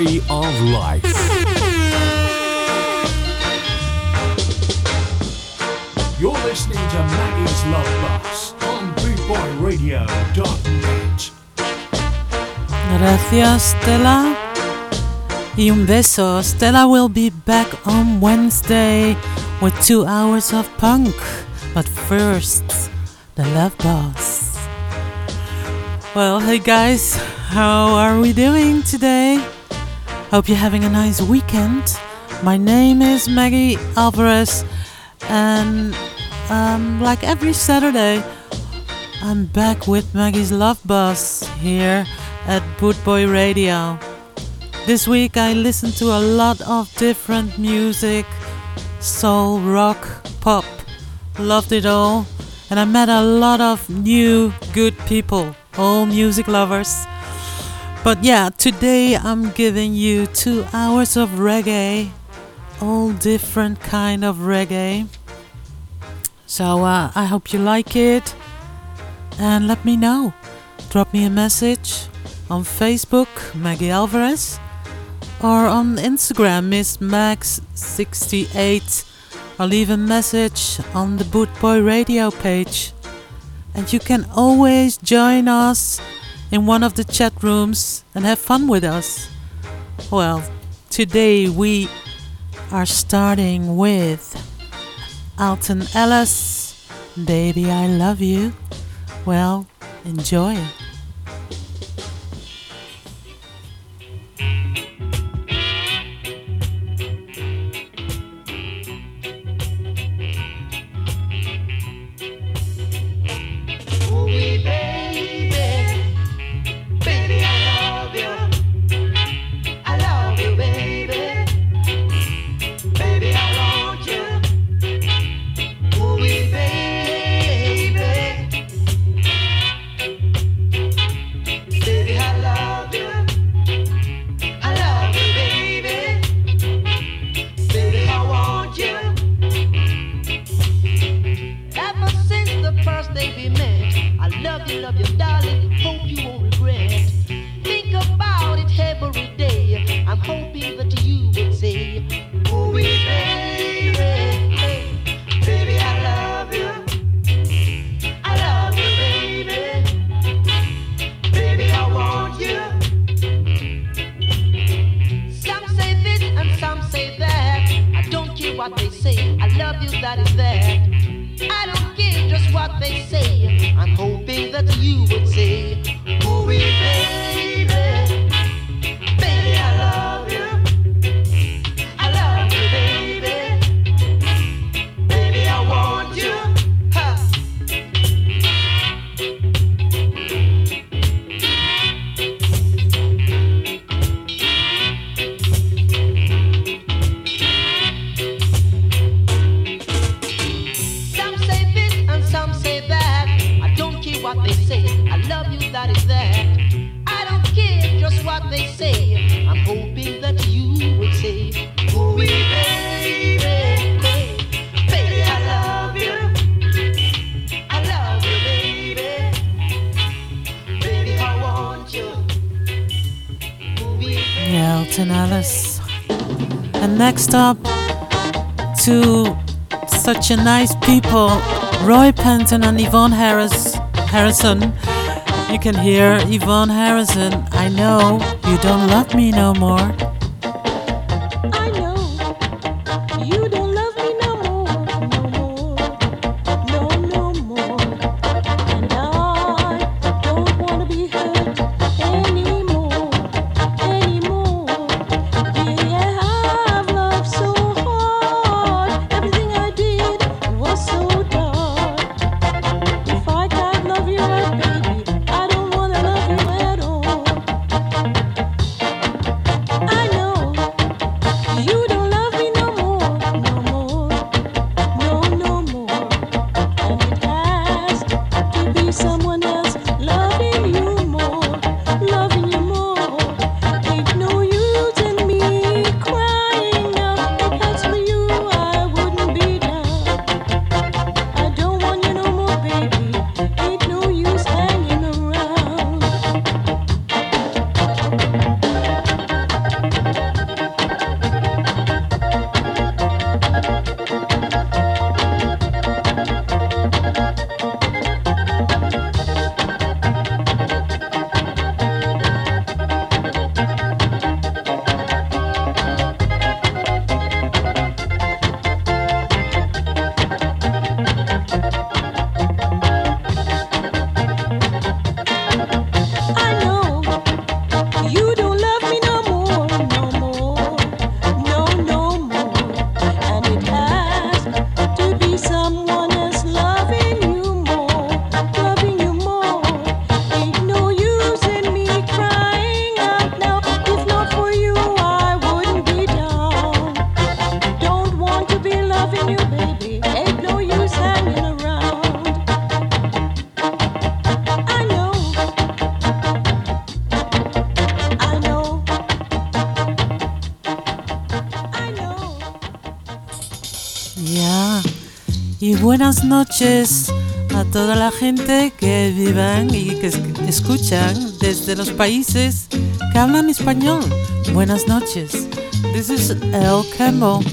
way of life. You're listening to Maggie's Love Bus on bootboyradio.net. Gracias, Stella. Y un beso. Stella will be back on Wednesday with two hours of punk. But first, the Love Bus. Well, hey guys, how are we doing today? Hope you're having a nice weekend. My name is Maggie Alvarez, and um, like every Saturday, I'm back with Maggie's Love Bus here at Bootboy Radio. This week I listened to a lot of different music soul, rock, pop. Loved it all. And I met a lot of new, good people, all music lovers. But yeah, today I'm giving you two hours of reggae, all different kind of reggae. So uh, I hope you like it, and let me know. Drop me a message on Facebook, Maggie Alvarez, or on Instagram, Miss Max68, or leave a message on the Bootboy Radio page. And you can always join us in one of the chat rooms and have fun with us. Well, today we are starting with Alton Ellis, Baby I Love You. Well, enjoy. Such a nice people, Roy Panton and Yvonne Harris Harrison. You can hear Yvonne Harrison. I know you don't love me no more. Buenas noches a toda la gente que vivan y que escuchan desde los países que hablan español. Buenas noches. This is El Campbell.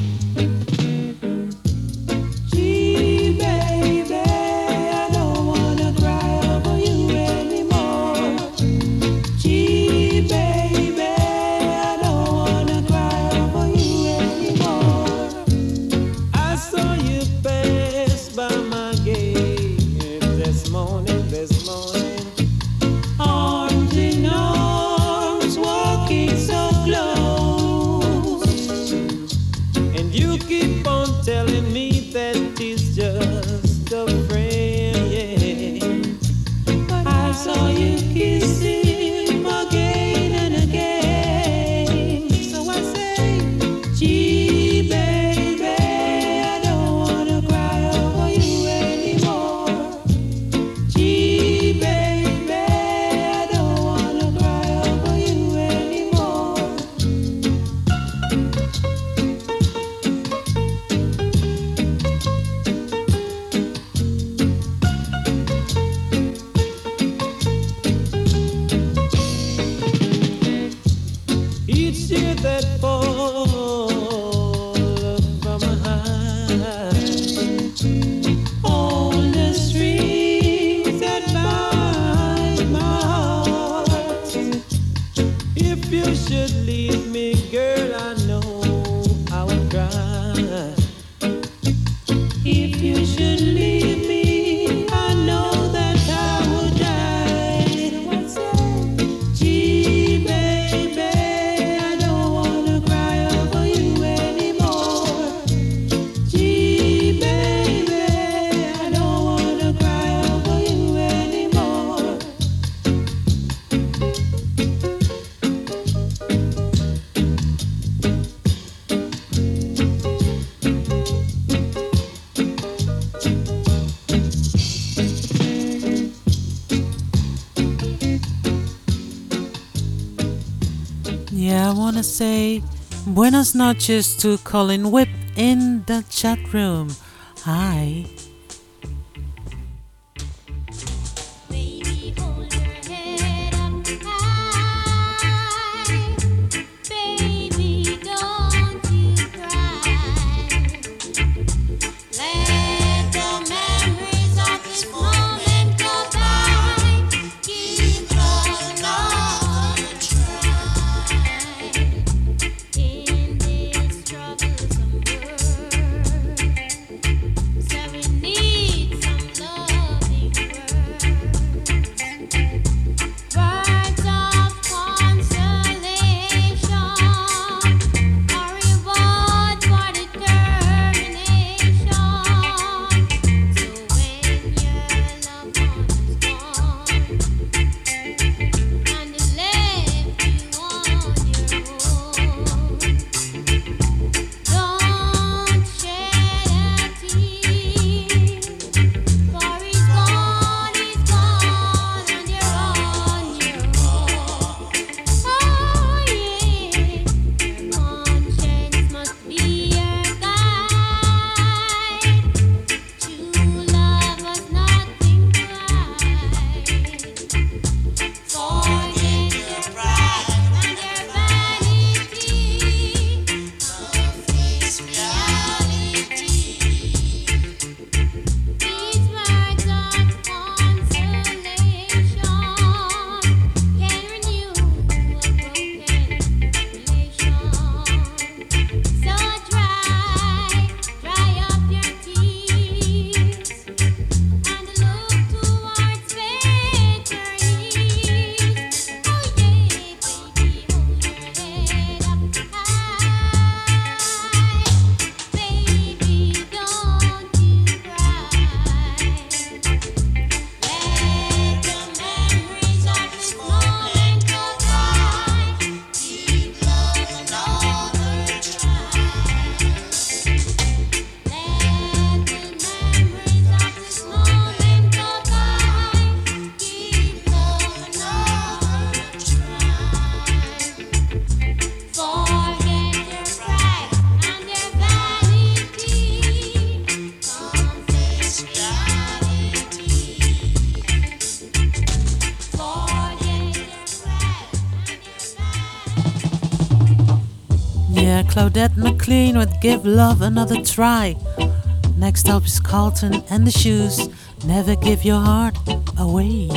Buenas noches to Colin Whip in the chat room. Hi. Claudette McLean with Give Love Another Try. Next up is Carlton and the Shoes. Never give your heart away.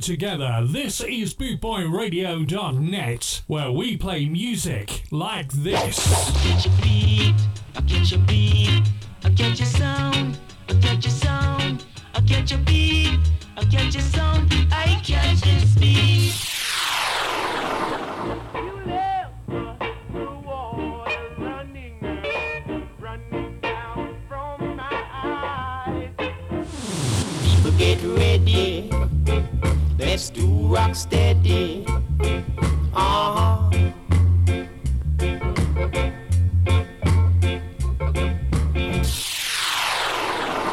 Together. This is bootboyradio.net, where we play music like this. Let's do rock steady. Uh-huh.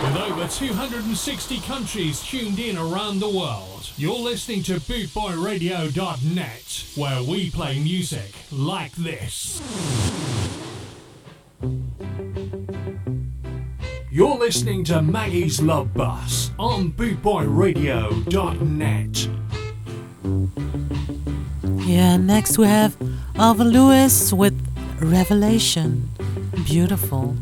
With over 260 countries tuned in around the world, you're listening to BootboyRadio.net, where we play music like this. You're listening to Maggie's Love Bus on bootboyradio.net. Yeah, next we have Alva Lewis with Revelation. Beautiful.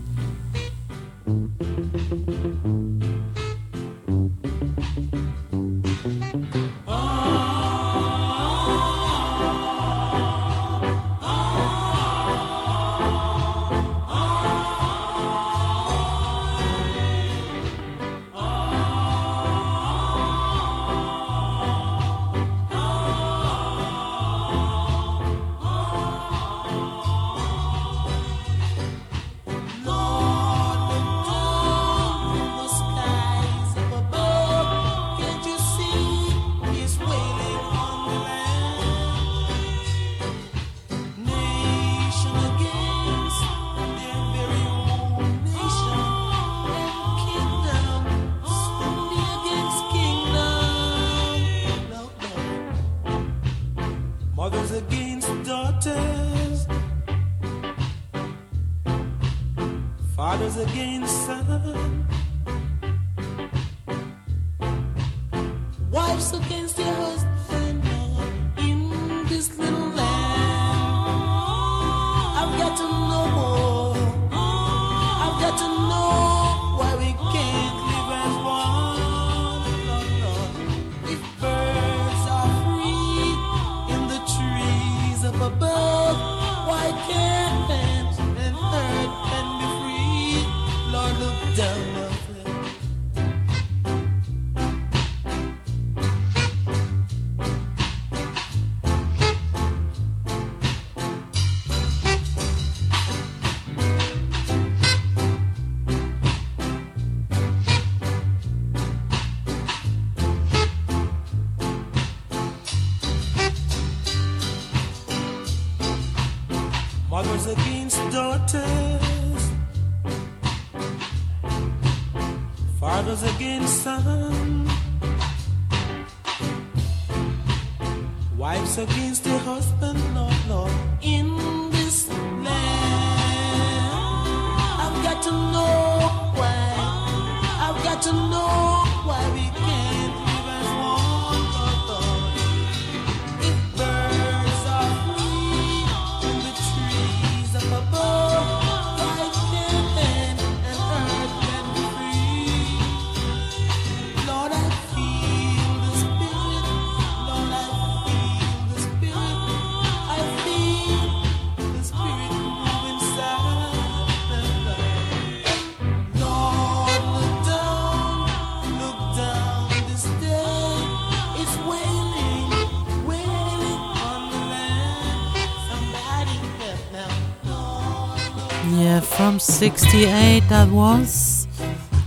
68, that was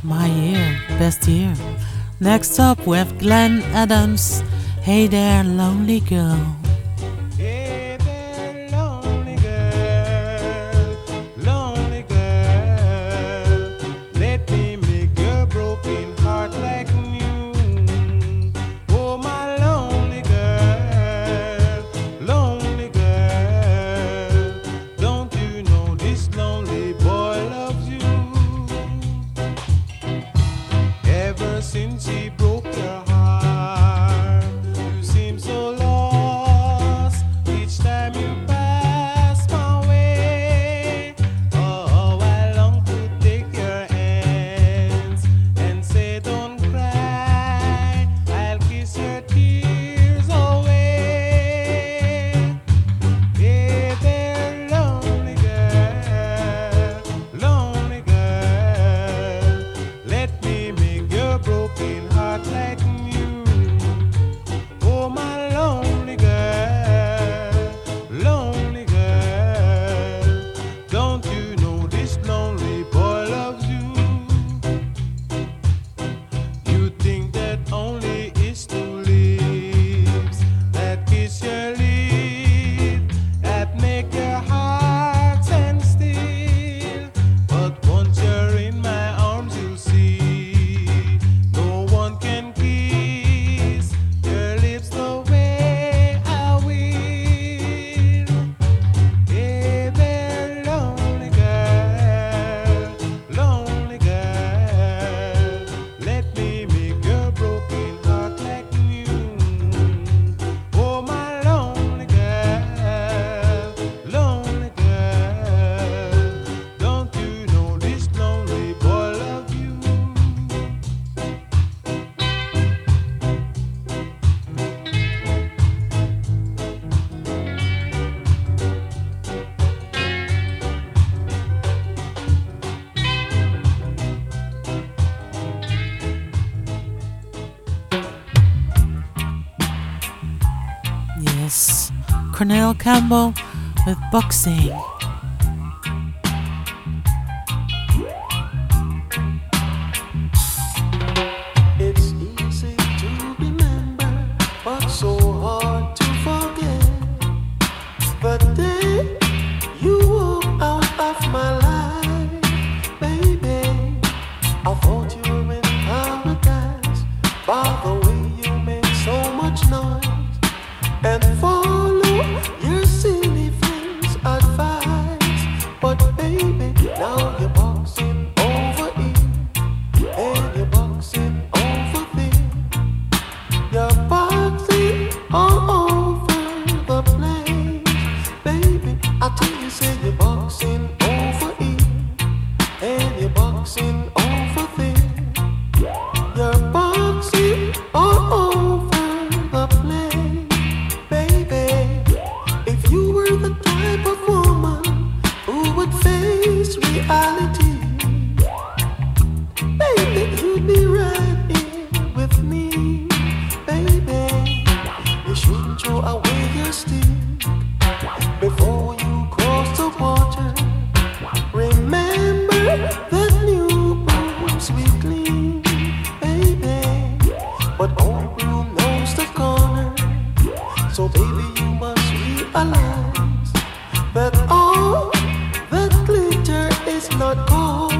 my year, best year. Next up, we have Glen Adams. Hey there, lonely girl. Cornell Campbell with Boxing. room knows the corner. So baby, you must realize that all that glitter is not gold.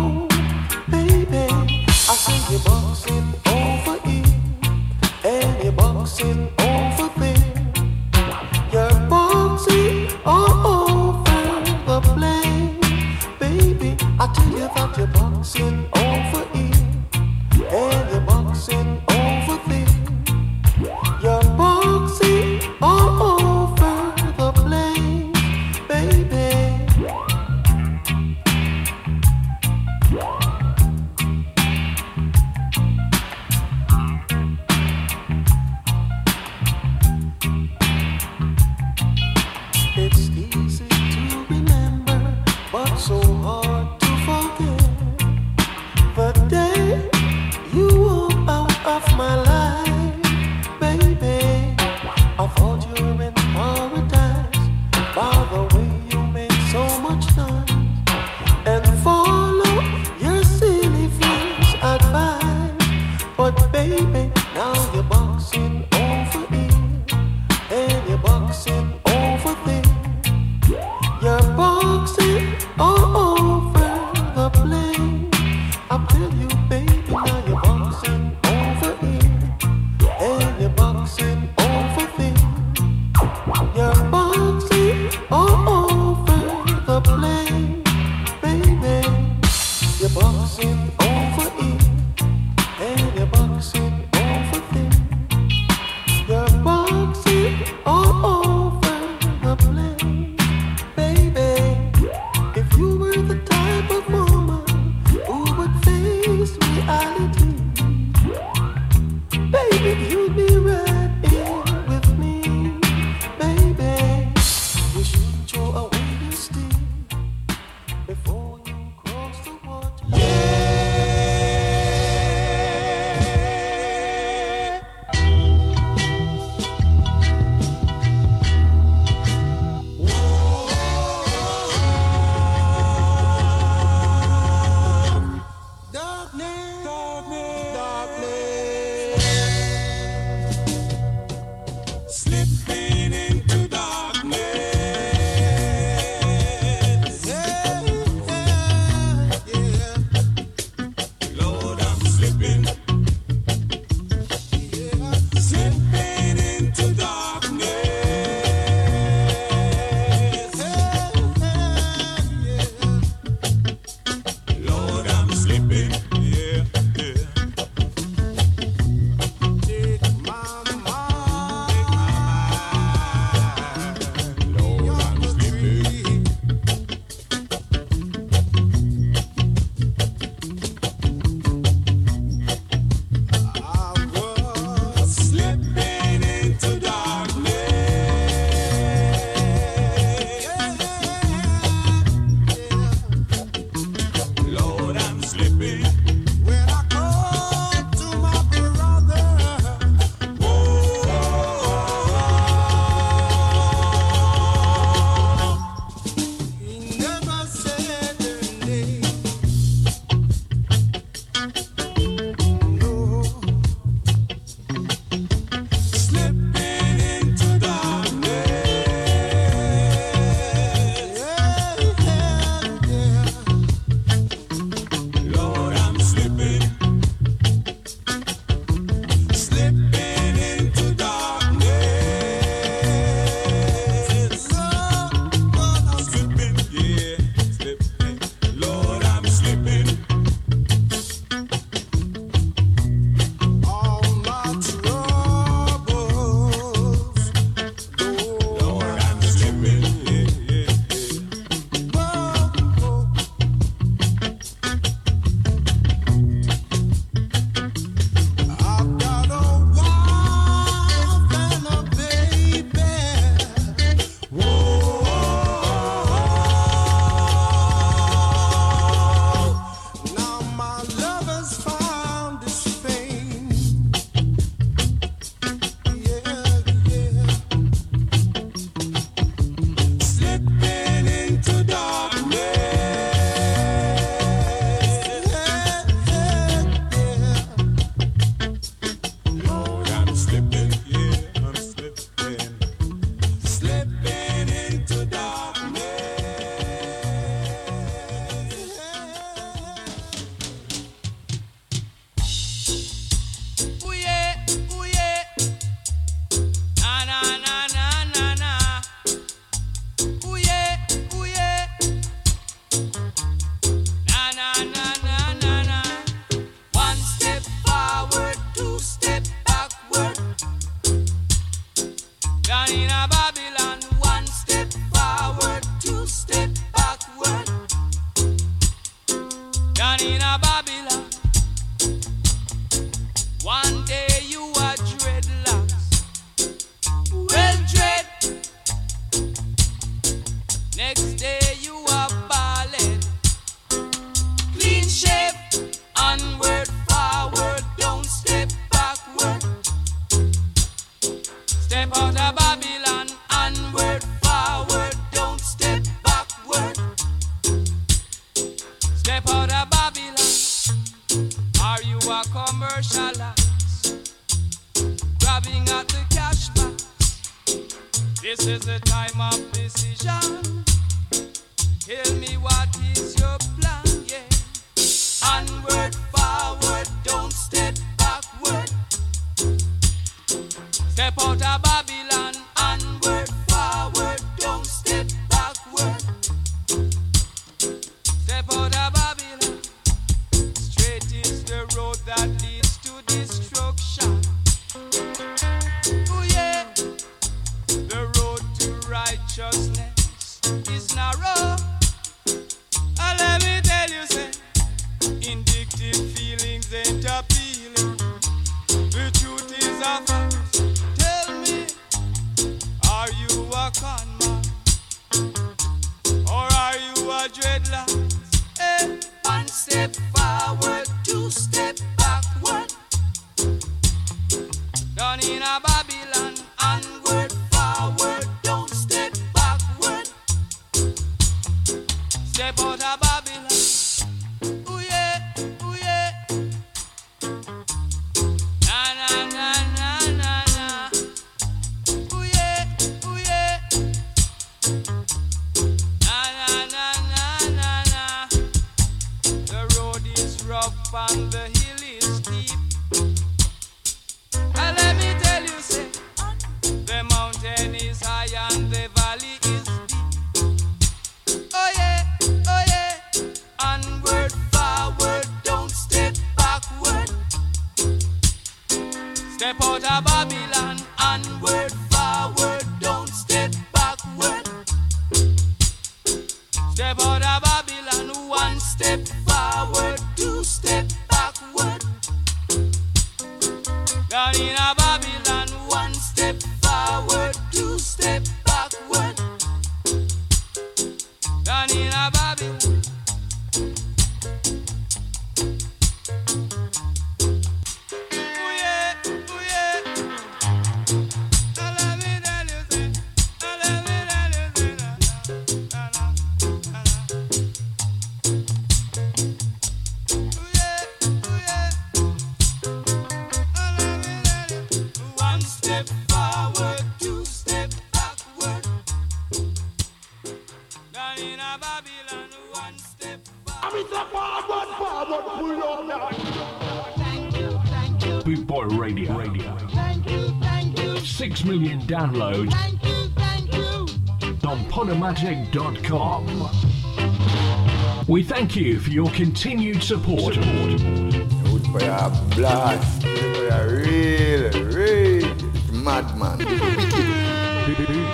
Thank you for your continued support. Good prayer, blast. Real, real madman.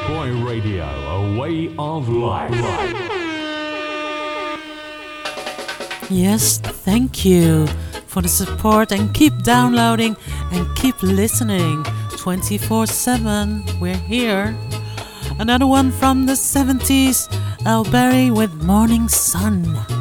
Boy Radio, a way of life. Yes, thank you for the support and keep downloading and keep listening 24 7. We're here. Another one from the 70s, Elberry with Morning Sun.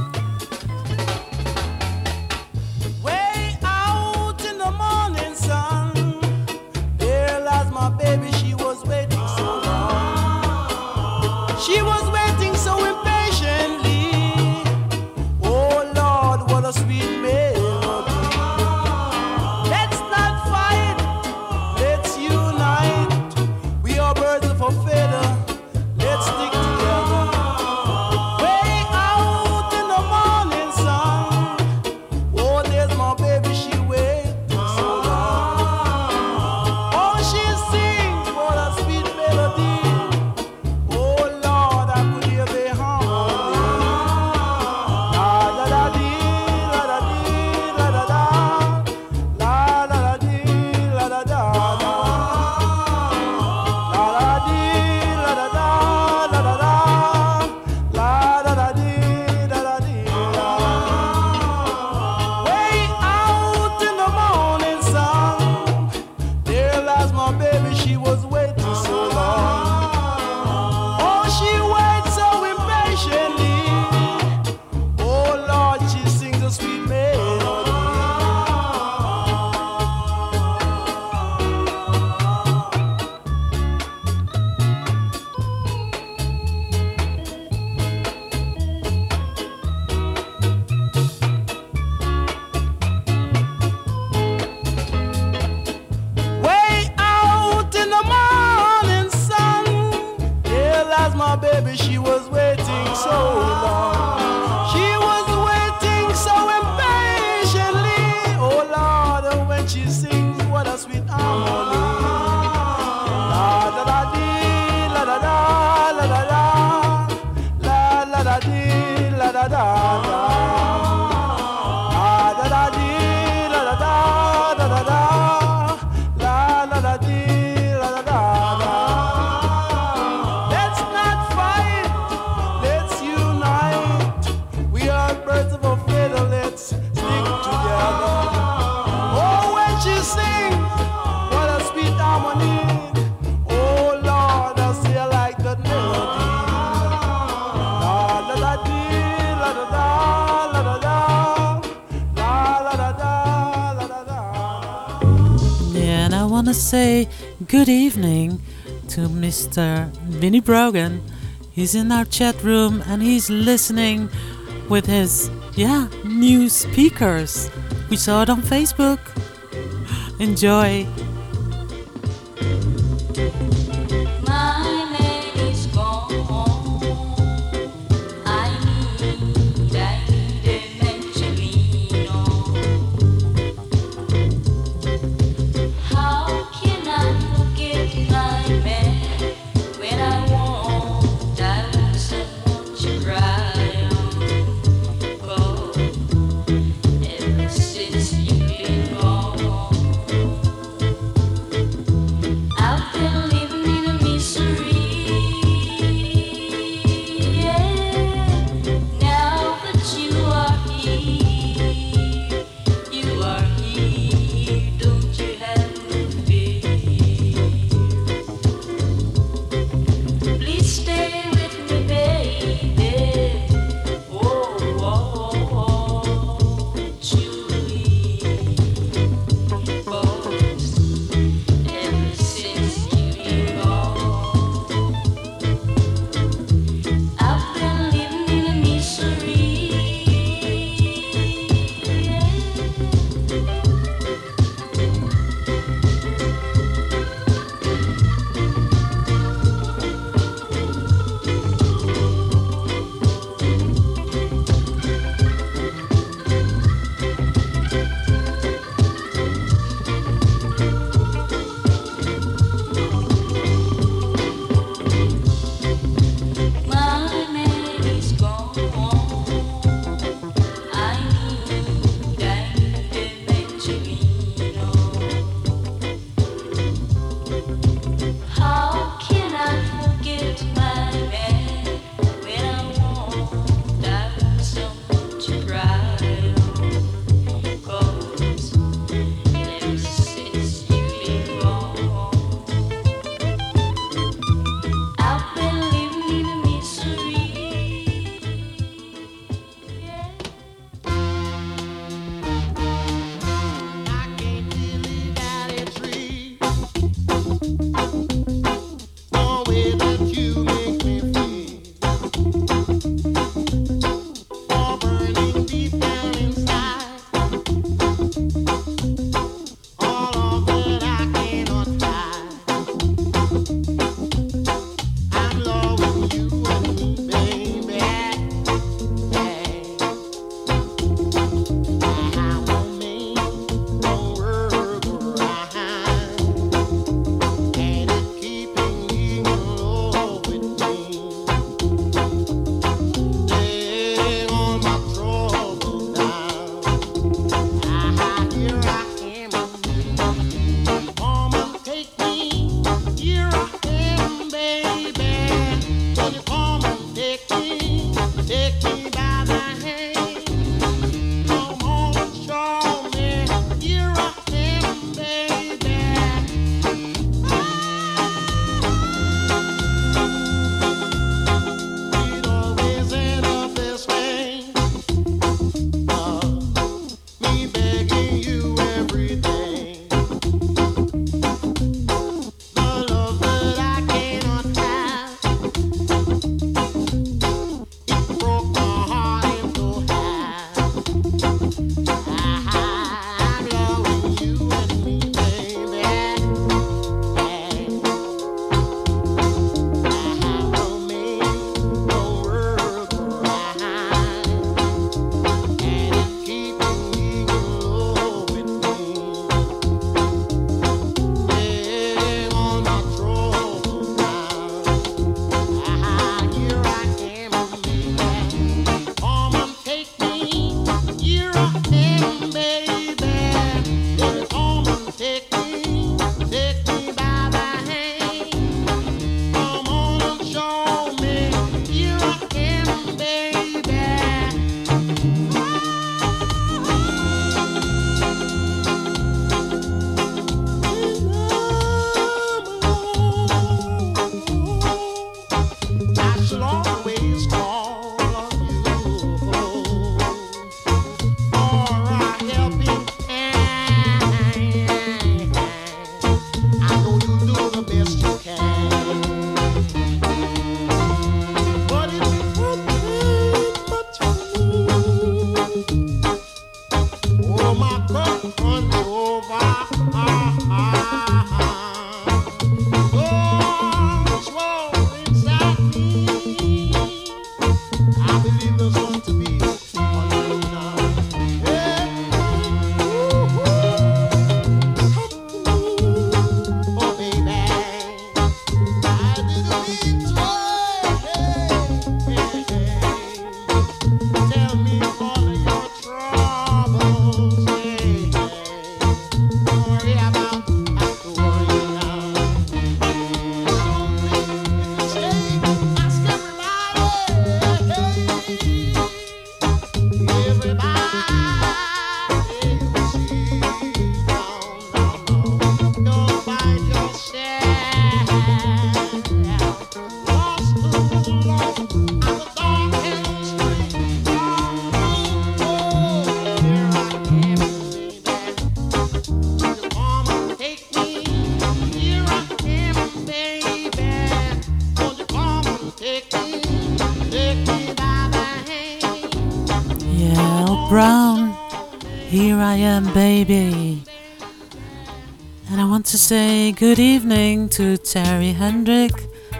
To say good evening to Mr. Vinnie Brogan. He's in our chat room and he's listening with his, yeah, new speakers. We saw it on Facebook. Enjoy. Want to say good evening to Terry Hendrick.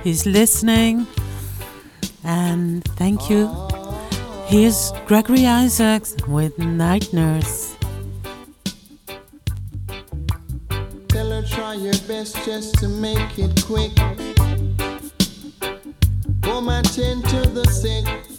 He's listening. And thank you. Here's Gregory Isaacs with Night Nurse. Tell her try your best just to make it quick. Home attend to the sick.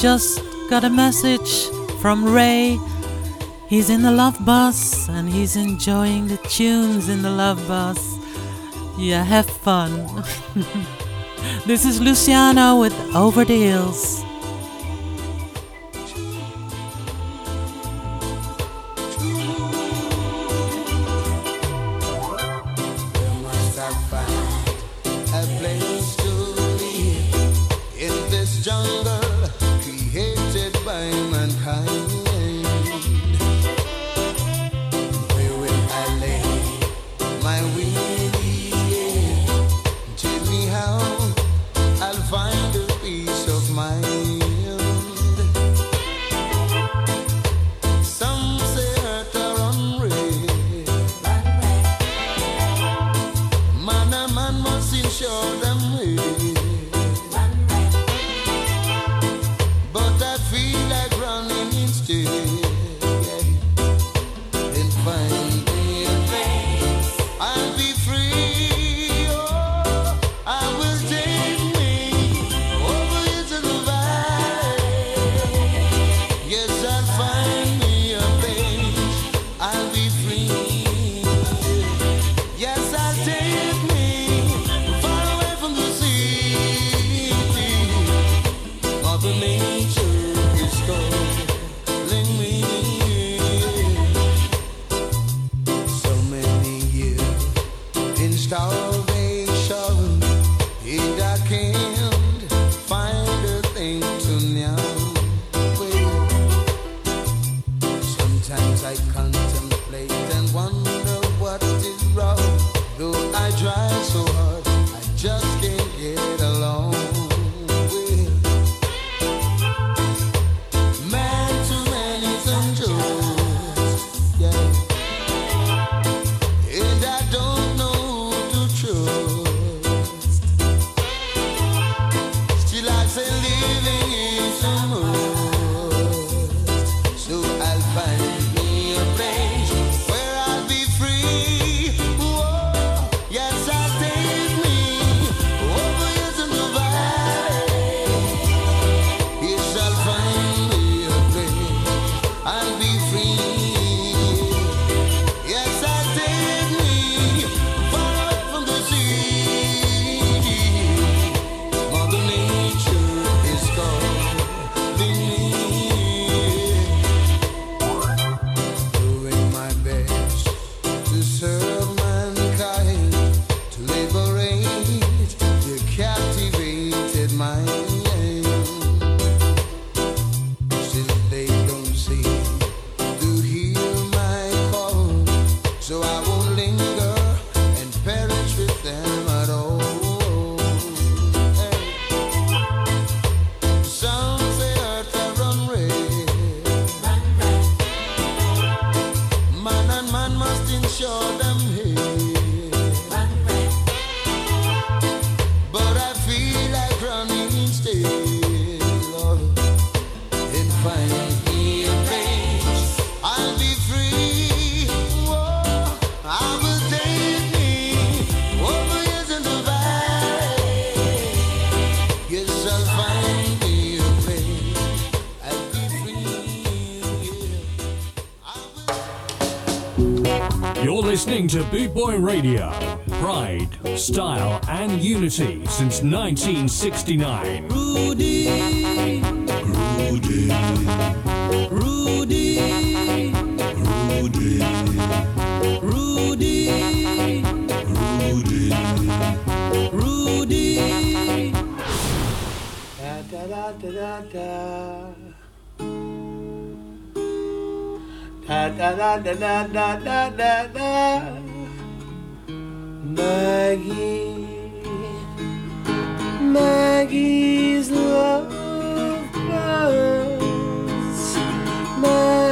Just got a message from Ray. He's in the Love Bus and he's enjoying the tunes in the Love Bus. Yeah, have fun. this is Luciano with Over the Hills. listening to Boot Boy Radio. Pride, style, and unity since 1969. Rudy. Rudy. Rudy. Rudy. Rudy. Rudy. Rudy. Da, da, da, da, da. da da da da da da da da Maggie Maggie's love. Maggie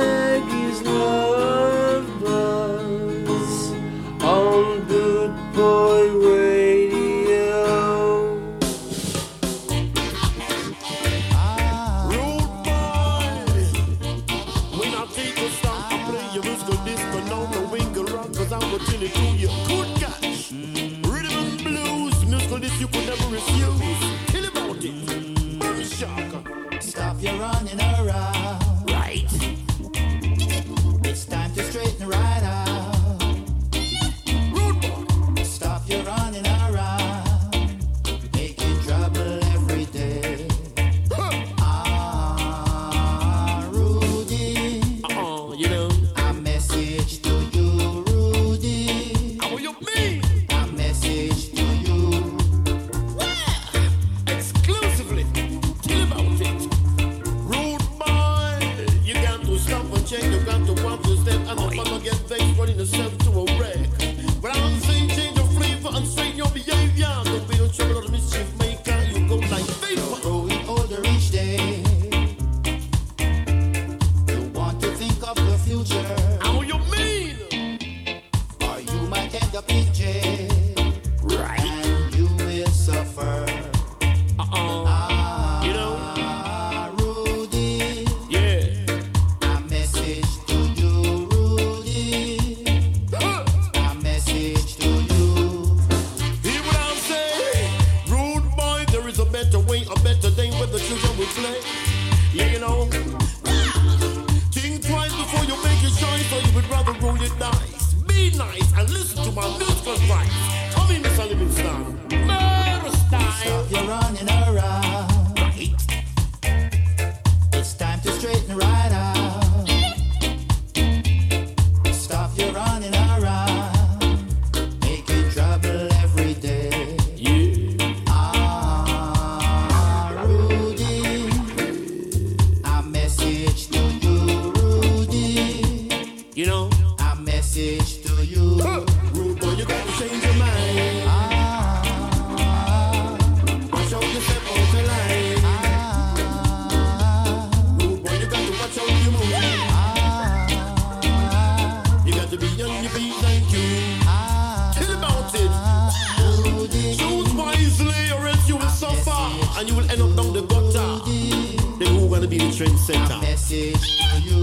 message to you,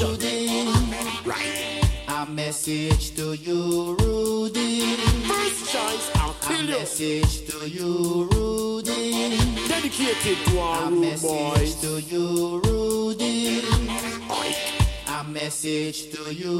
Rudy. A message to you, Rudy. First choice, I'll kill you. A message to you, Rudy. Dedicated to our rude boys. A message to you, Rudy. A message to you.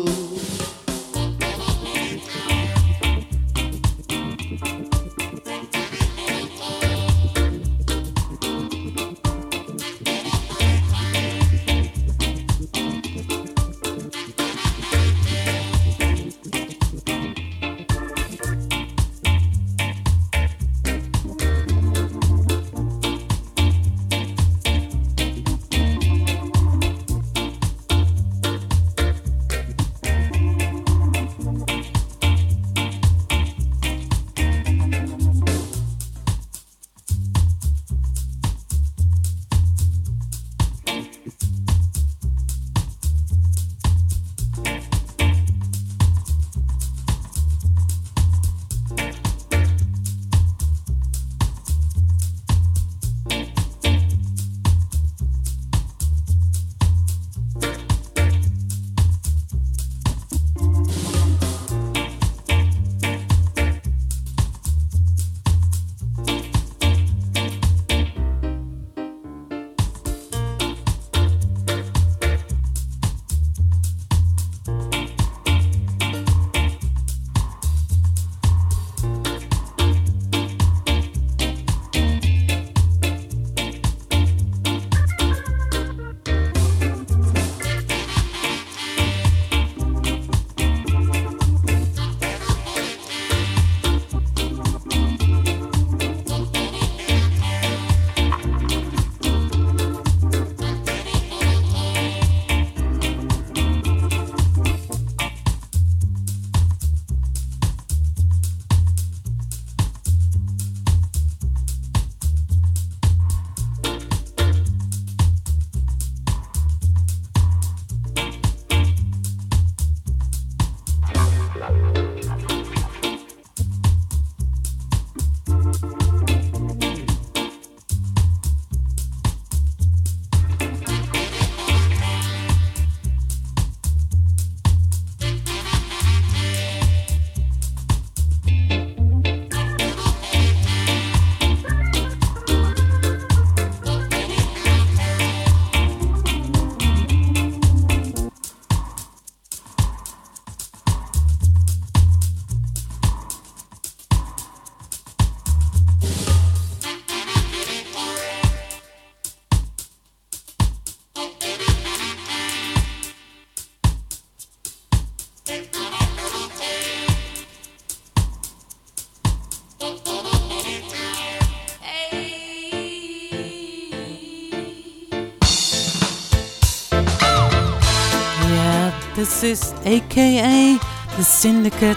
Physicist, aka The Syndicate.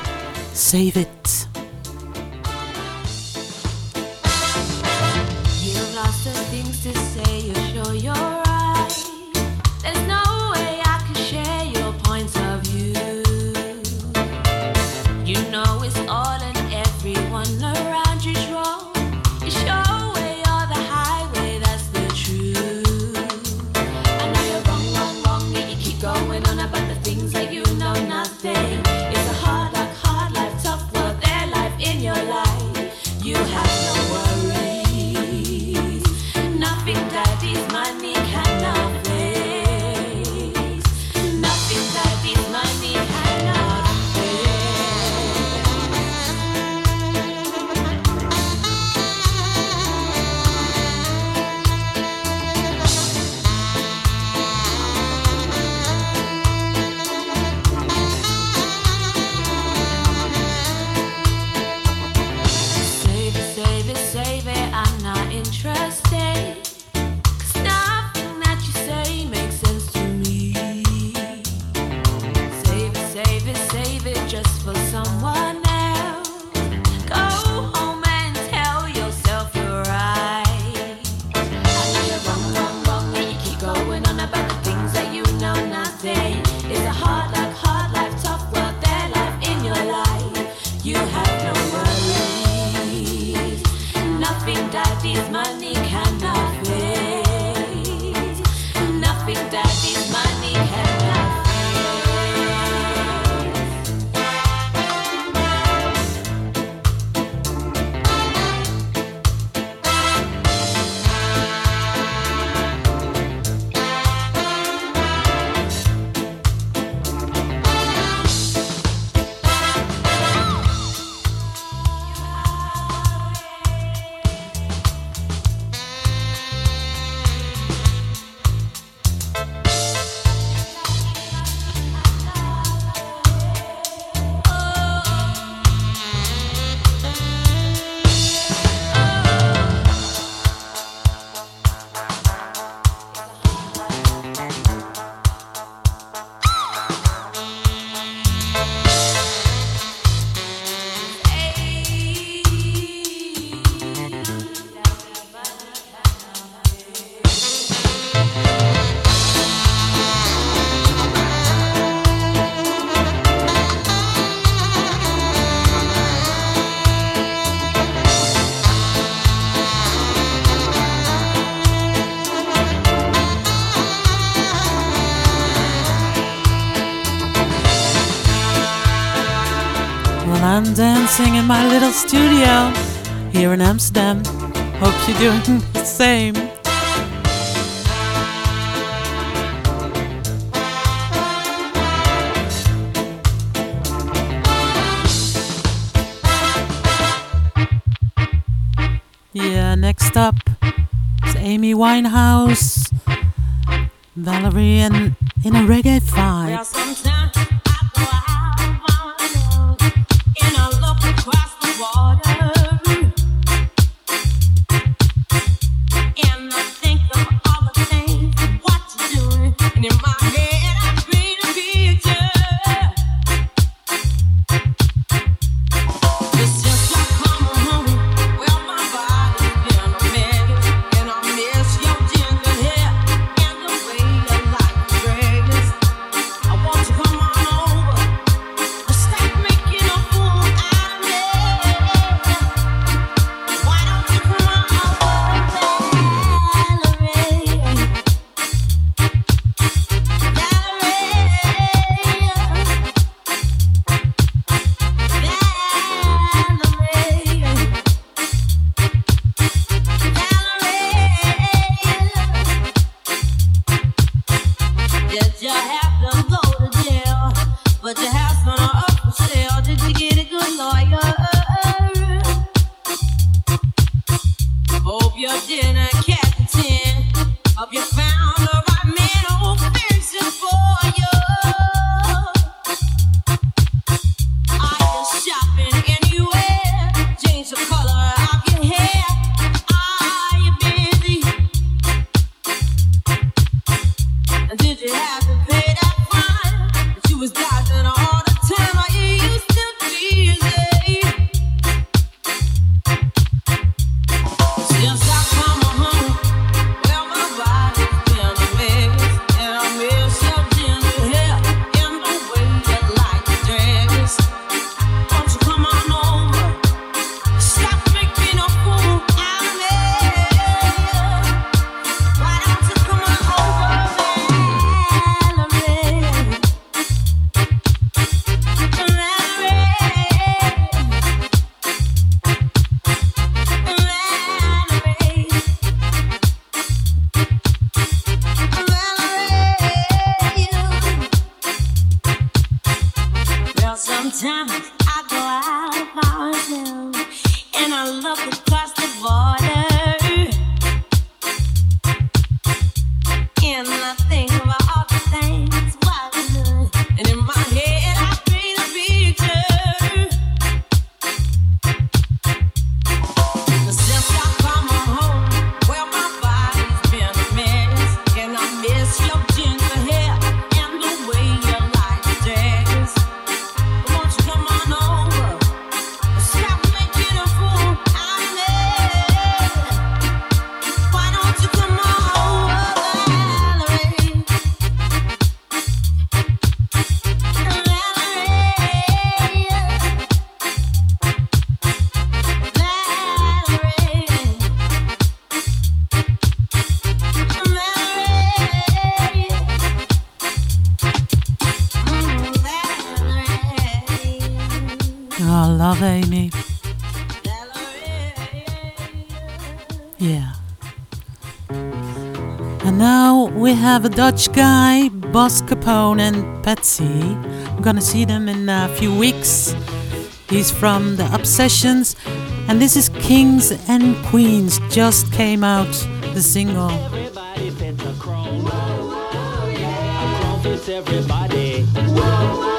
Save it. relaxing in my little studio here in Amsterdam. Hope you're doing the same. Yeah, next up is Amy Winehouse, Valerie, and in a reggae vibe. have a Dutch guy, Boss Capone and Patsy. I'm gonna see them in a few weeks. He's from The Obsessions, and this is Kings and Queens, just came out, the single. Whoa, whoa, yeah. Everybody. Whoa,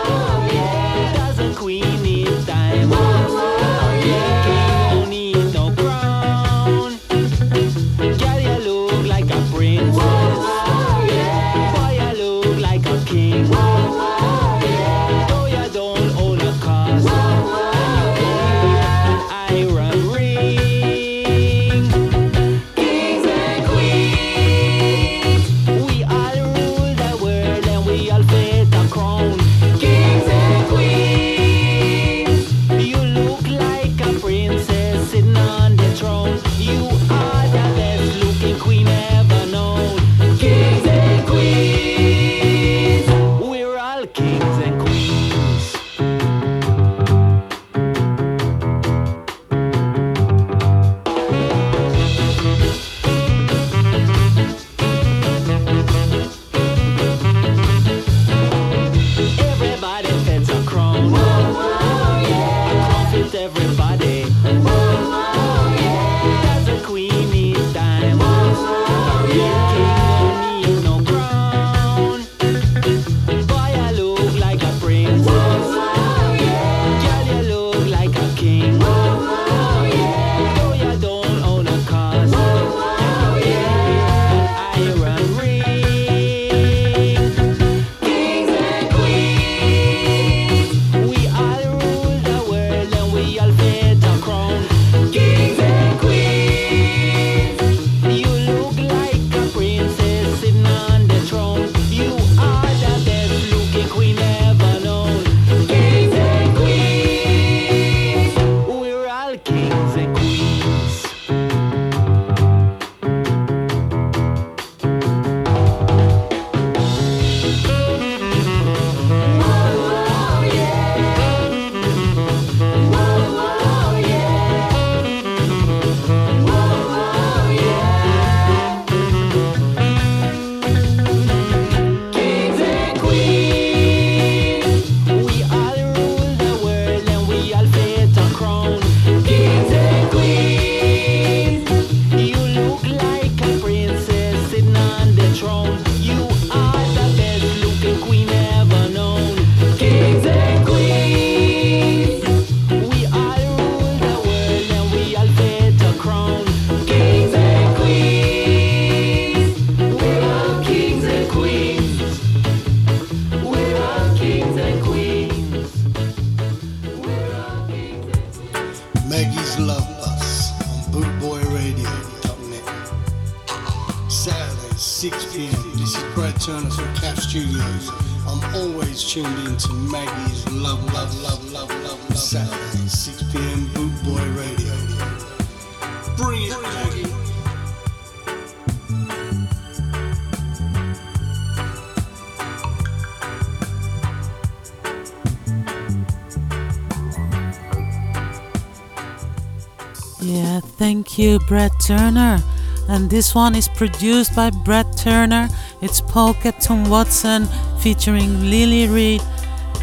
Thank you, Brett Turner. And this one is produced by Brett Turner. It's Polka Tom Watson featuring Lily Reed.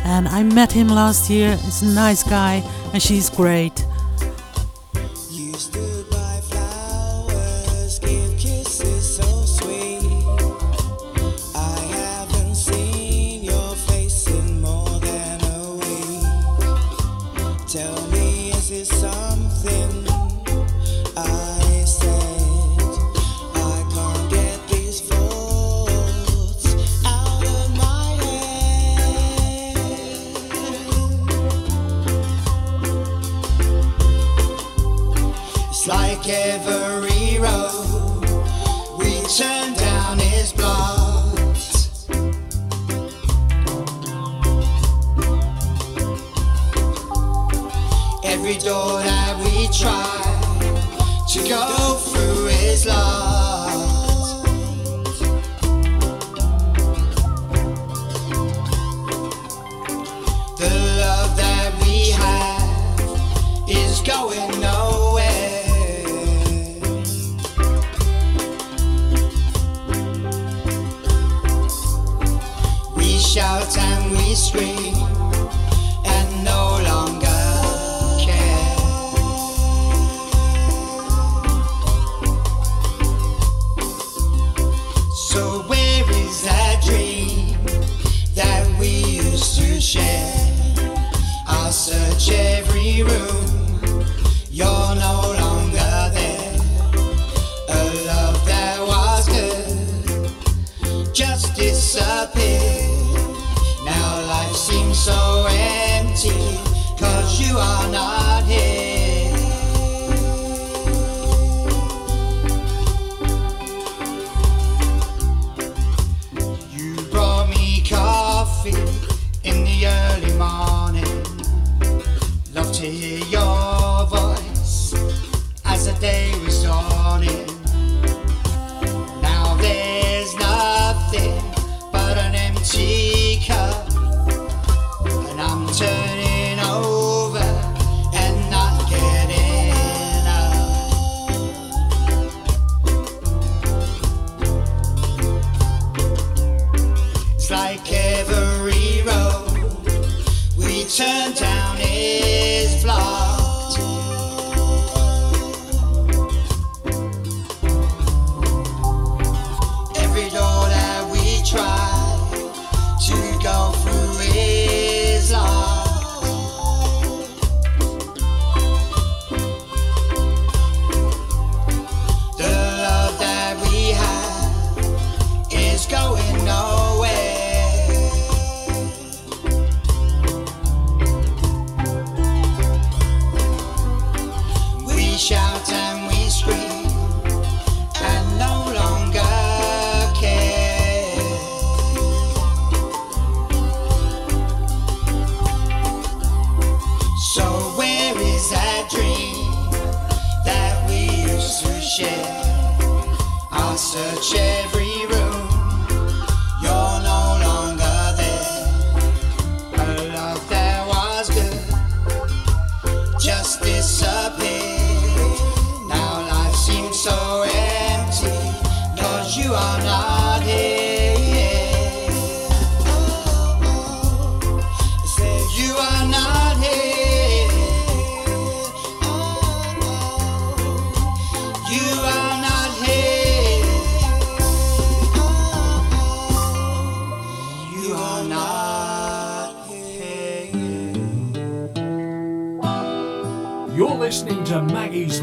And I met him last year. He's a nice guy, and she's great.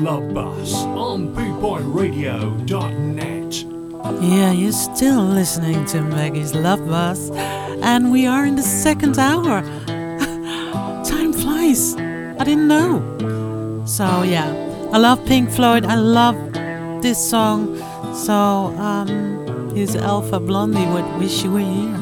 Love Bus on bootboyradio.net. Yeah, you're still listening to Maggie's Love Bus, and we are in the second hour. Time flies. I didn't know. So, yeah, I love Pink Floyd. I love this song. So, um, is Alpha Blondy would Wish You Were Here.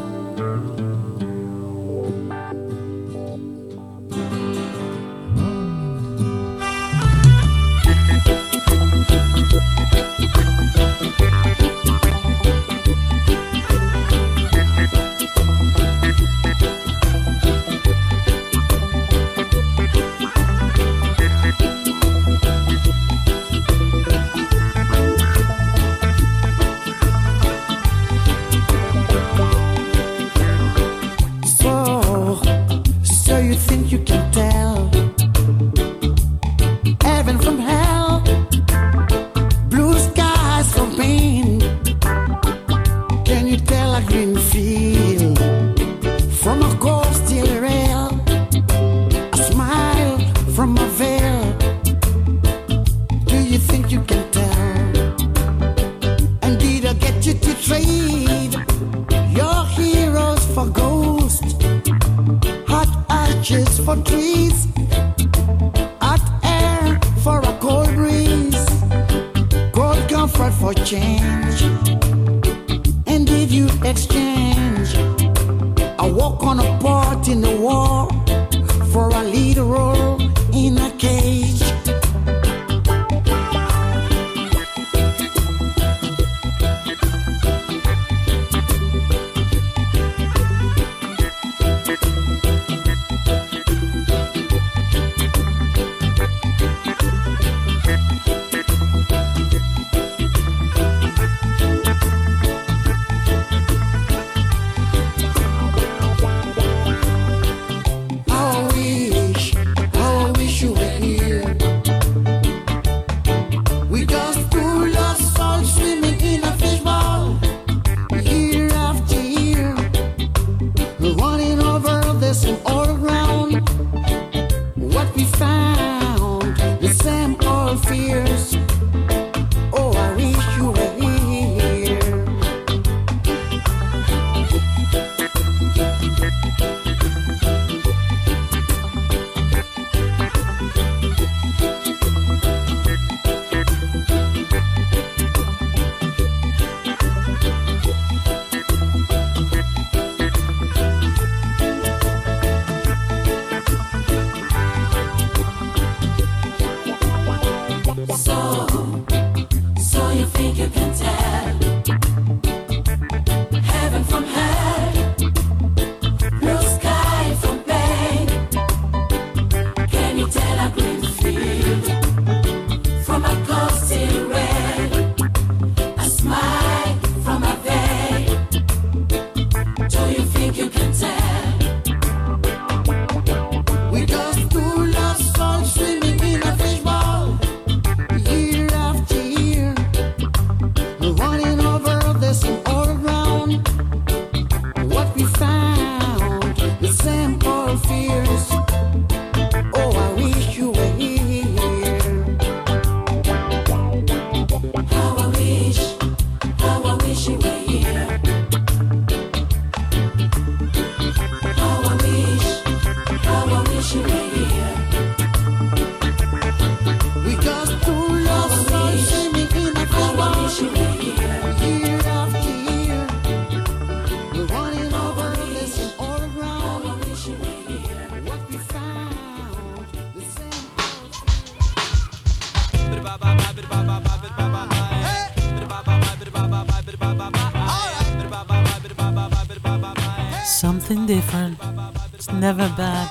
Something different. It's never bad.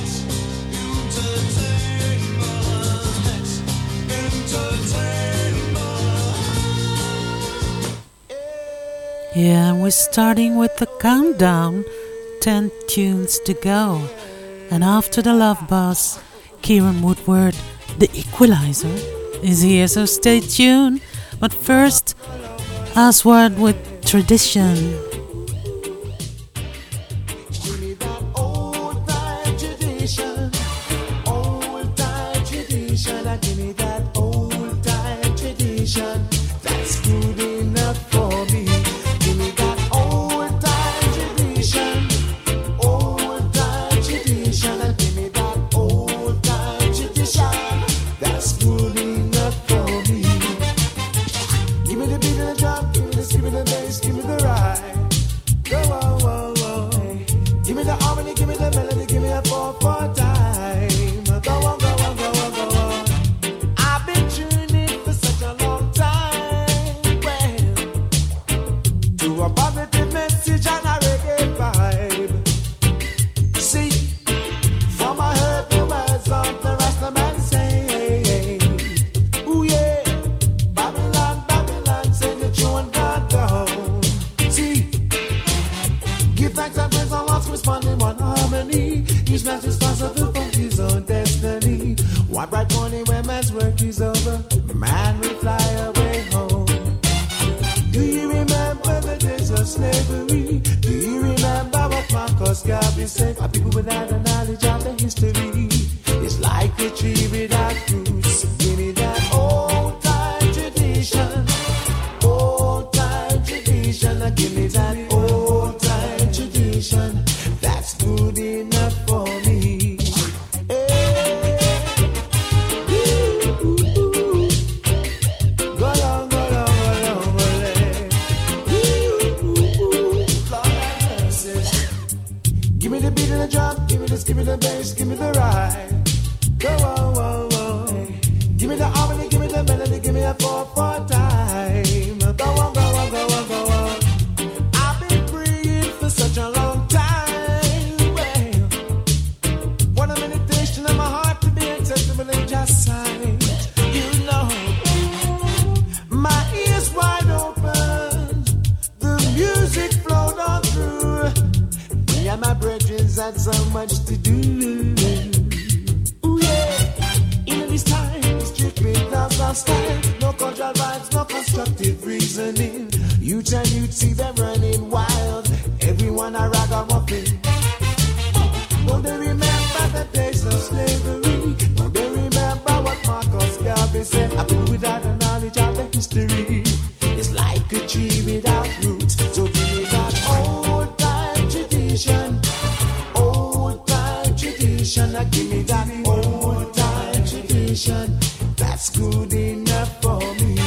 Yeah, we're starting with the countdown. Ten tunes to go. And after the love bus, Kieran Woodward, the equalizer, is here, so stay tuned. But first, Aswad with tradition. That's good enough for me.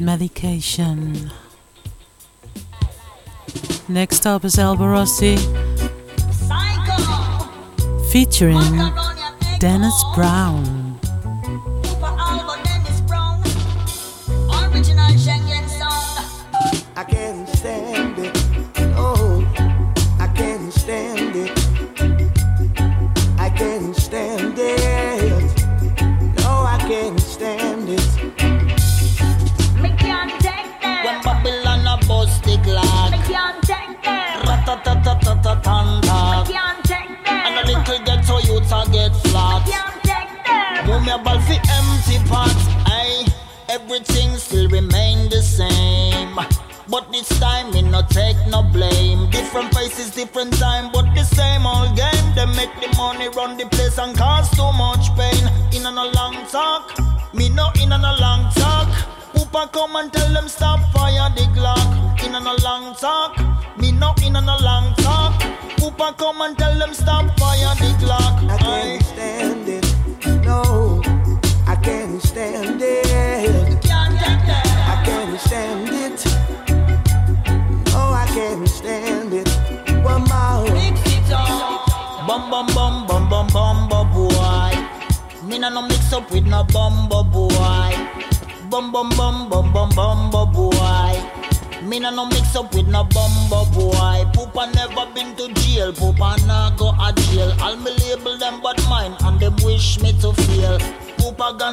With Medication. Next up is Alborosie featuring Dennis Brown.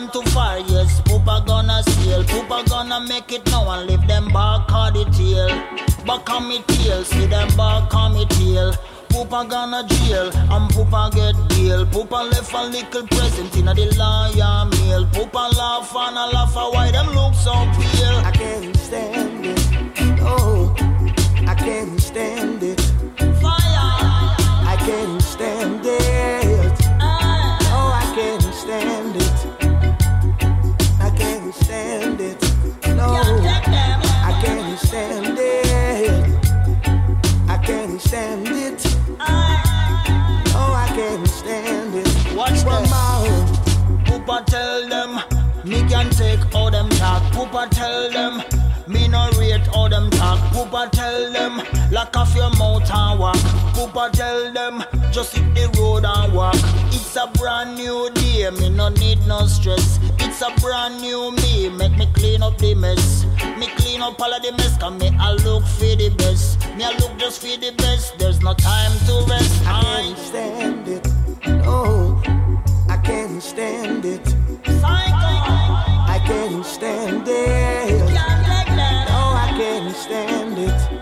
Gone too far, yes. Poopa gonna steal. Poopa gonna make it now and leave them back on the tail. Back on me tail, see them back on me tail. Poopa gonna jail and Poopa get bail. Poopa left a little present in the lawyer mail. Poopa laugh and a laugh why them look so pale. I can't stand it. No, I can't Poopa tell them, me no rate all them talk. Poopa tell them, lock off your mouth and walk. Poopa tell them, just hit the road and walk. It's a brand new day, me no need no stress. It's a brand new me, make me clean up the mess. Me clean up all of the mess, cause me I look for the best. Me I look just for the best, there's no time to rest. I can't stand it. No, I can't stand it. I can't stand it. No, I can't stand it.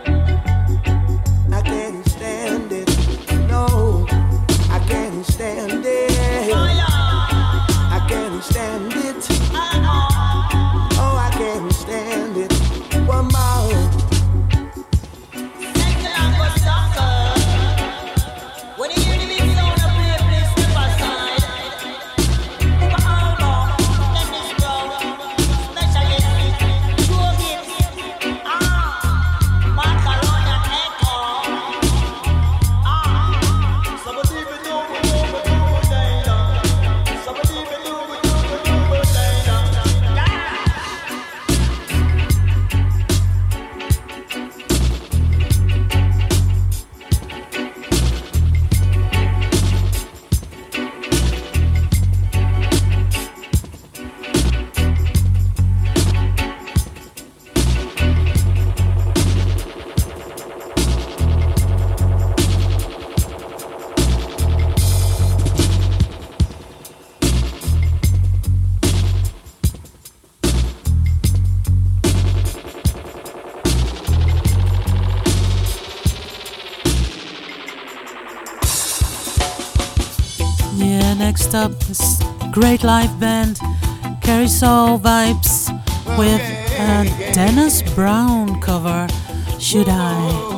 Next up is great live band Carousel Vibes with a Dennis Brown cover. Should I?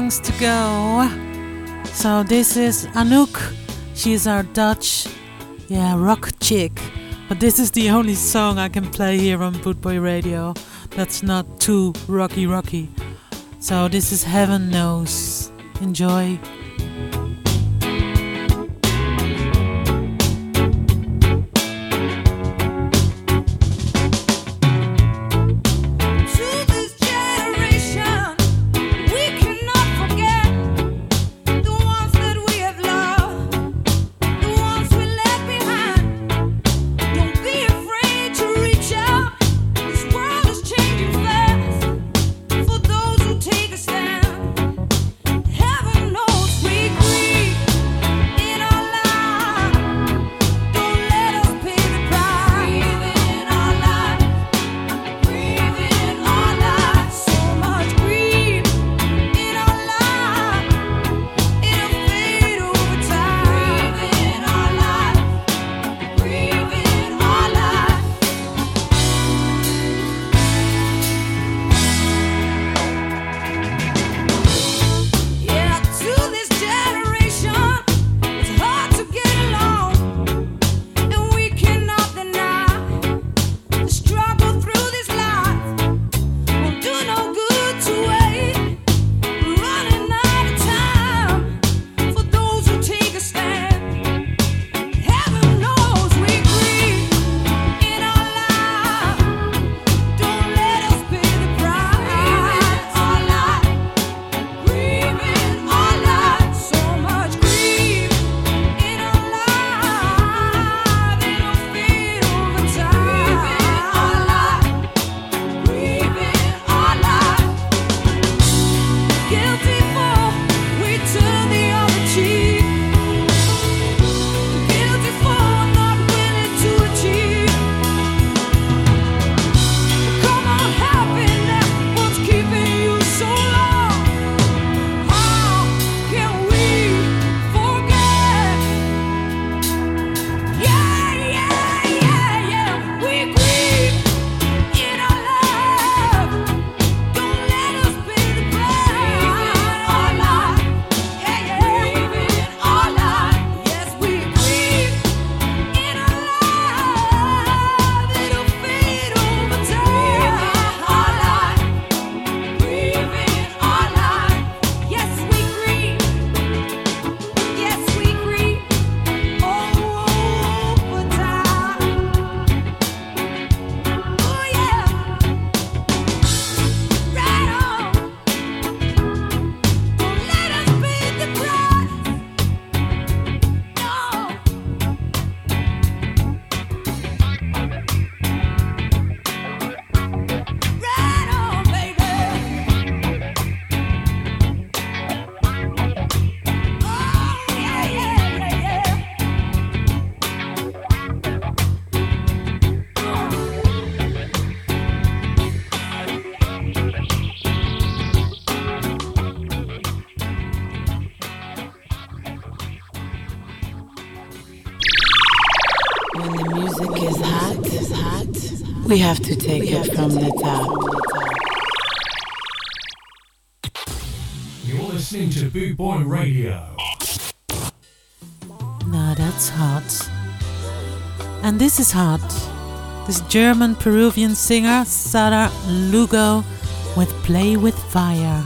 songs to go. So this is Anouk. She's our Dutch, yeah, rock chick. But this is the only song I can play here on Bootboy Radio. That's not too rocky, rocky. So this is Heaven Knows. Enjoy. We have to take it from the top. You're listening to Boot Boy Radio. Now that's hot. And this is hot. This German Peruvian singer, Sara Lugo, with Play with Fire.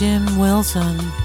Jim Wilson.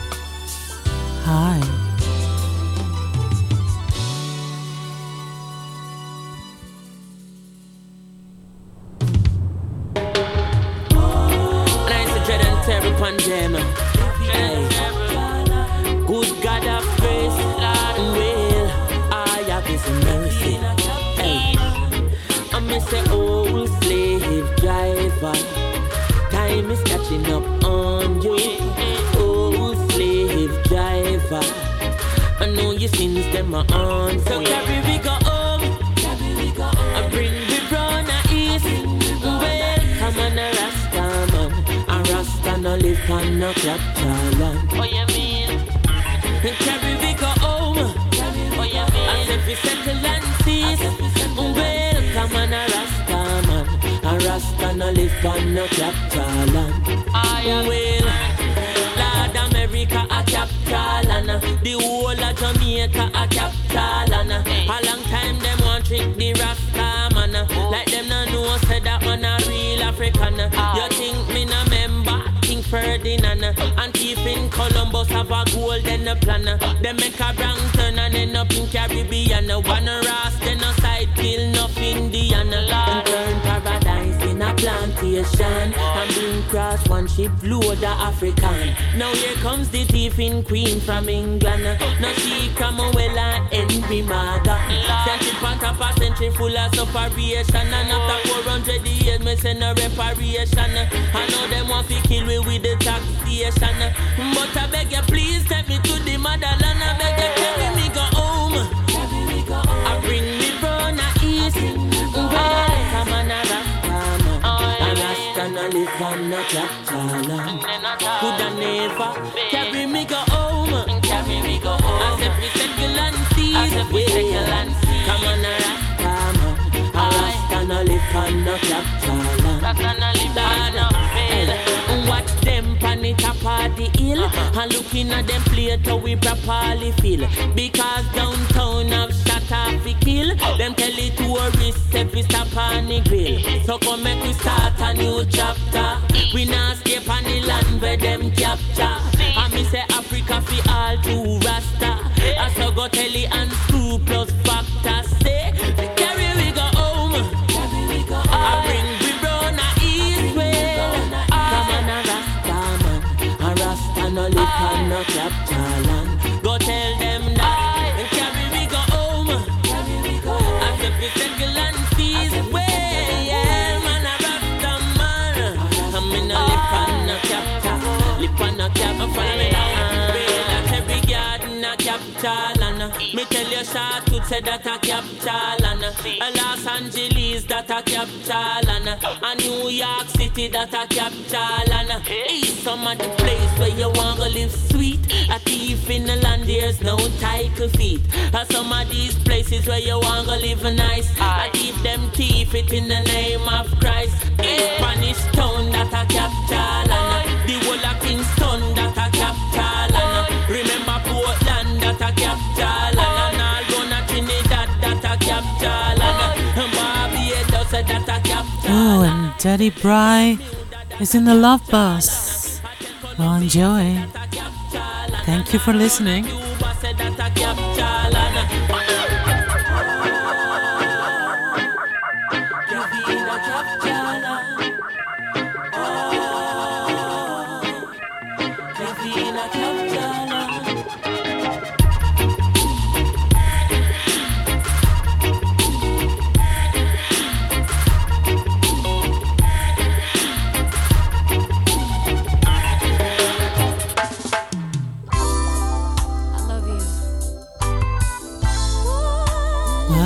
Plan them make a wrong turn and end up in Caribbean uh. And being cross one ship load of the African. Now here comes the thief in Queen from England. Now she come well and Henry Maga sent it on top a century full of separation. And after 400 years me send a reparation. I know them want to kill me with the taxation. But I beg you please take me to the motherland. I beg you carry me go home. I bring me brown a east. Well come on a a Rasta live on no capital land could I never carry me go home. Carry me go home. As if we settle and seize yeah. come on a man a Rasta no live on no capital land Lord, watch them pan the top of the hill and looking at them plate how we properly feel. Because downtown have off the kill. Them tell the tourists we stop on the grill. So come make we start a new chapter. We not escape on the land where them capture. And me say Africa fi all to rasta. I so go tell the and say that a capital and a Los Angeles that a capital and a New York City that a capital and uh, is some of the place where you want to live sweet. A thief in the land there's no title feet uh, some of these places where you want to live nice. I thief them thief it in the name of Christ. In Spanish town that a capital and uh, the whole of Kingston that Oh, and Daddy Bry is in the love bus. Well, enjoy. Thank you for listening.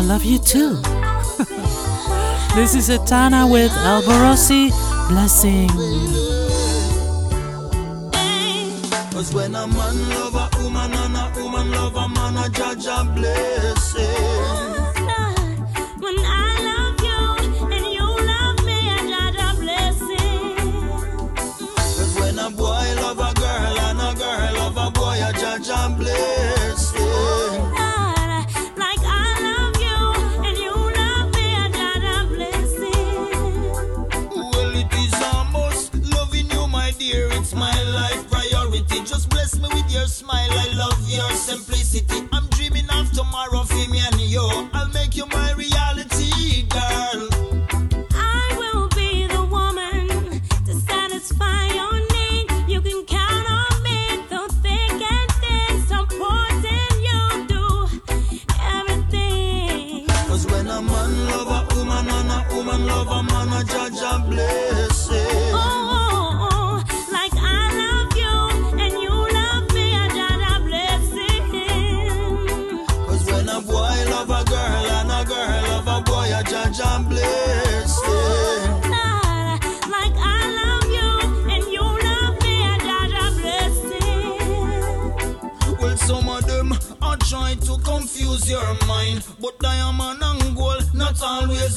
Love you too. this is Etana with Alborosie Blessing. Cause when a man love a woman and a woman love a man, a judge a blessing. love your simplicity. I'm dreaming of tomorrow for me and you. I'll make you my reality.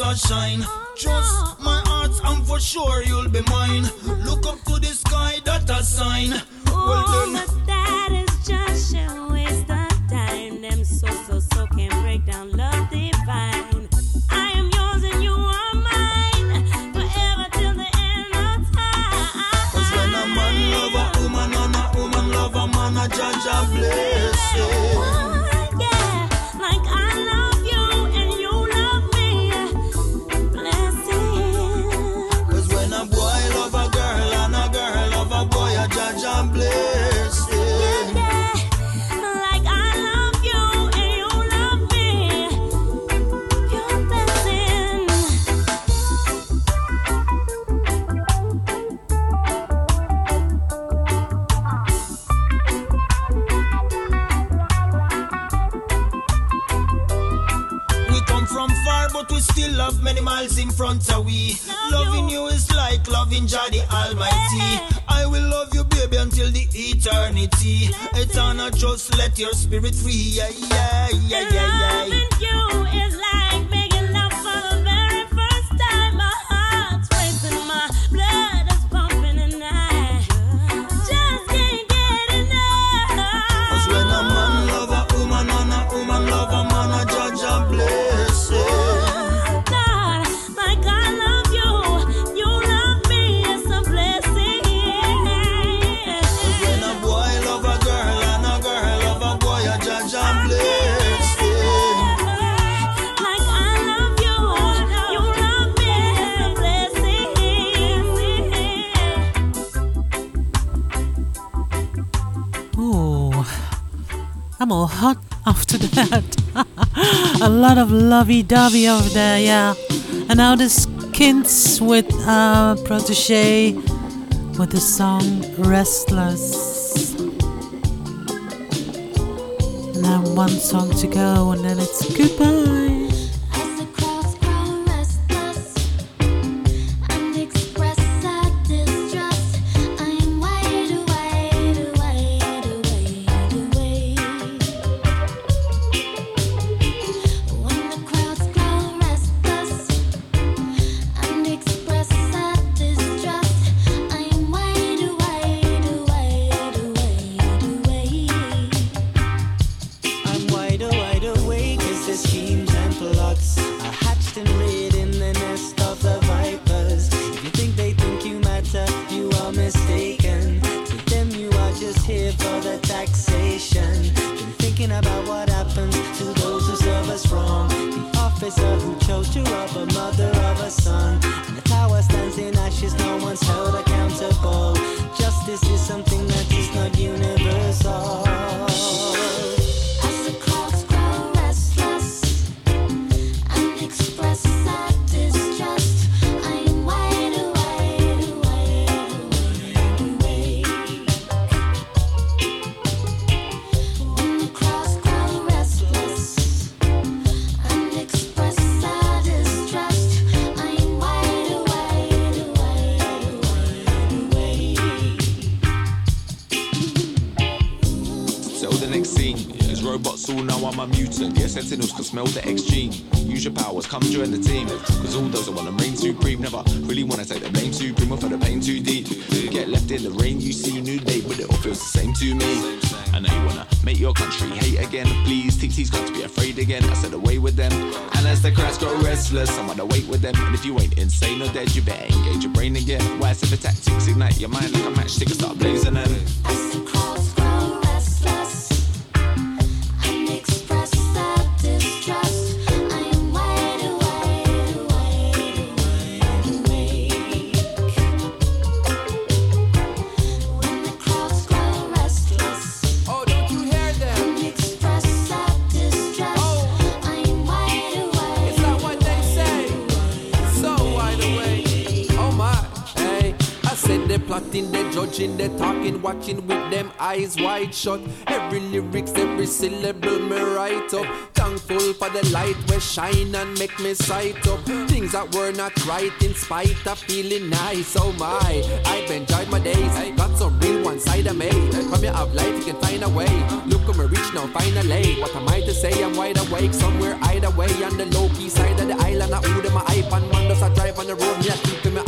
always a shine. Trust my heart, and for sure you'll be mine. Look up to the sky, that a sign. lovey-dovey over there, yeah. And now the Skints with uh, Protoje with the song Restless. And then one song to go, and then it's goodbye. thinking about what happens to those who serve us wrong. The officer who chose to rob a smell the X gene. Use your powers, come join the team. Cause all those that wanna reign supreme never really wanna take the blame supreme or for the pain too deep. Get left in the rain, you see new day, but it all feels the same to me. I know you wanna make your country hate again. Please, TT's got to be afraid again. I said away with them. And as the crowds grow restless, I'm on the wait with them. And if you ain't insane or dead, you better engage your brain again. Why the tactics ignite your mind like a matchstick and start blazing them. Talking, watching with them eyes wide shut. Every lyrics, every syllable me write up. Thankful for the light we shine and make me sight up. Things that were not right in spite of feeling nice. Oh my, I've enjoyed my days. I got some real one side of me. From your up life, you can find a way. Look at me reach now, find a finally. What am I to say? I'm wide awake somewhere either way. On the low key side of the island, I order my iPhone. One does I drive on the road, yeah, keep my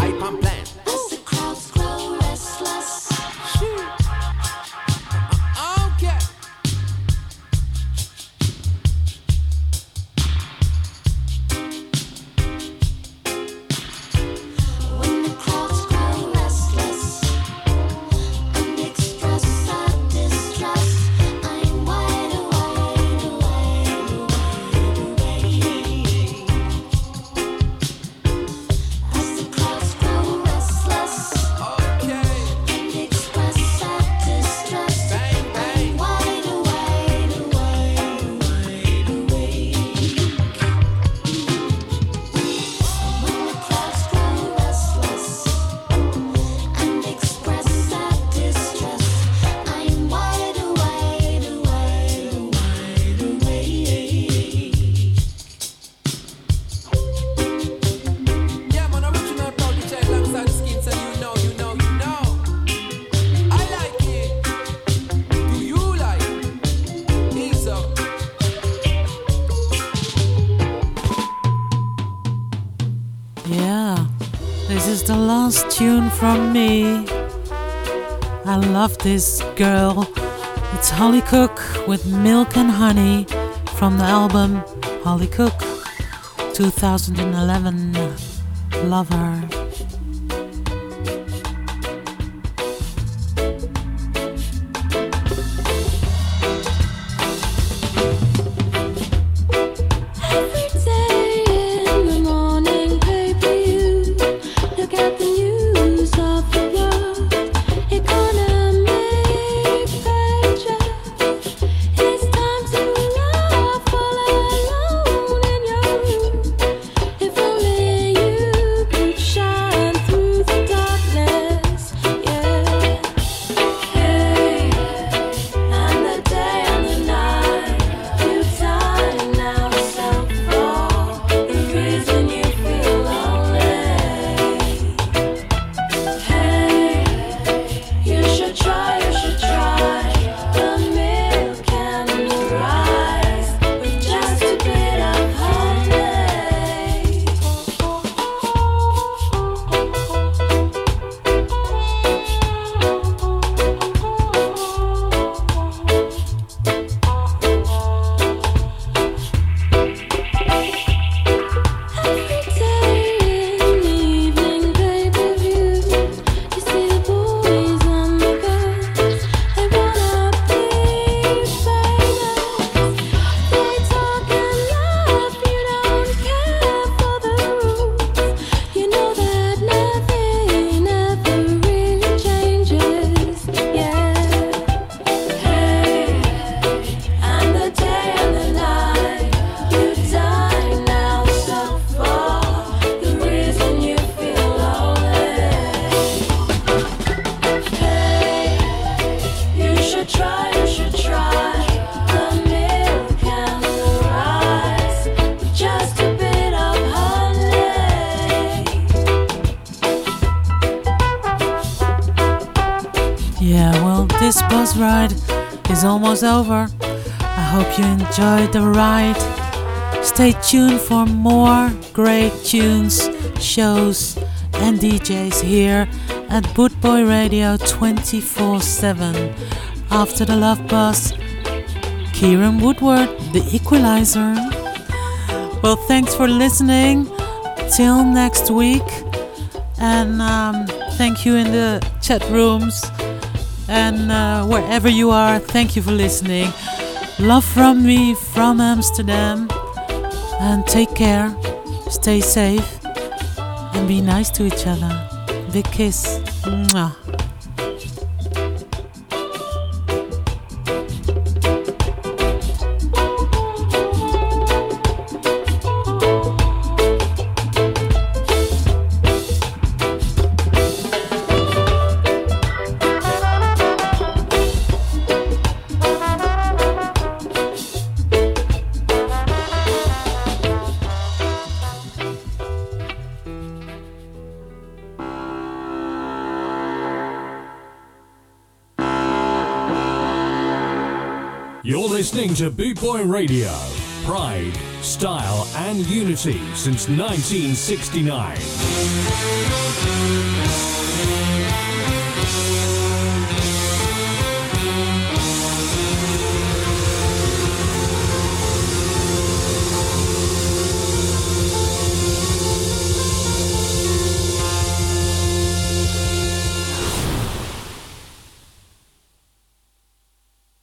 from me. I love this girl. It's Hollie Cook with Milk and Honey from the album Hollie Cook 2011. Love her. Tuned for more great tunes, shows, and DJs here at Bootboy Radio 24 7. After the Love Bus, Kieran Woodward, the equalizer. Well, thanks for listening. Till next week. And um, thank you in the chat rooms and uh, wherever you are. Thank you for listening. Love from me from Amsterdam. And take care. Stay safe. And be nice to each other. Big kiss. Mwah. Listening to Boot Boy Radio. Pride, style, and unity since 1969.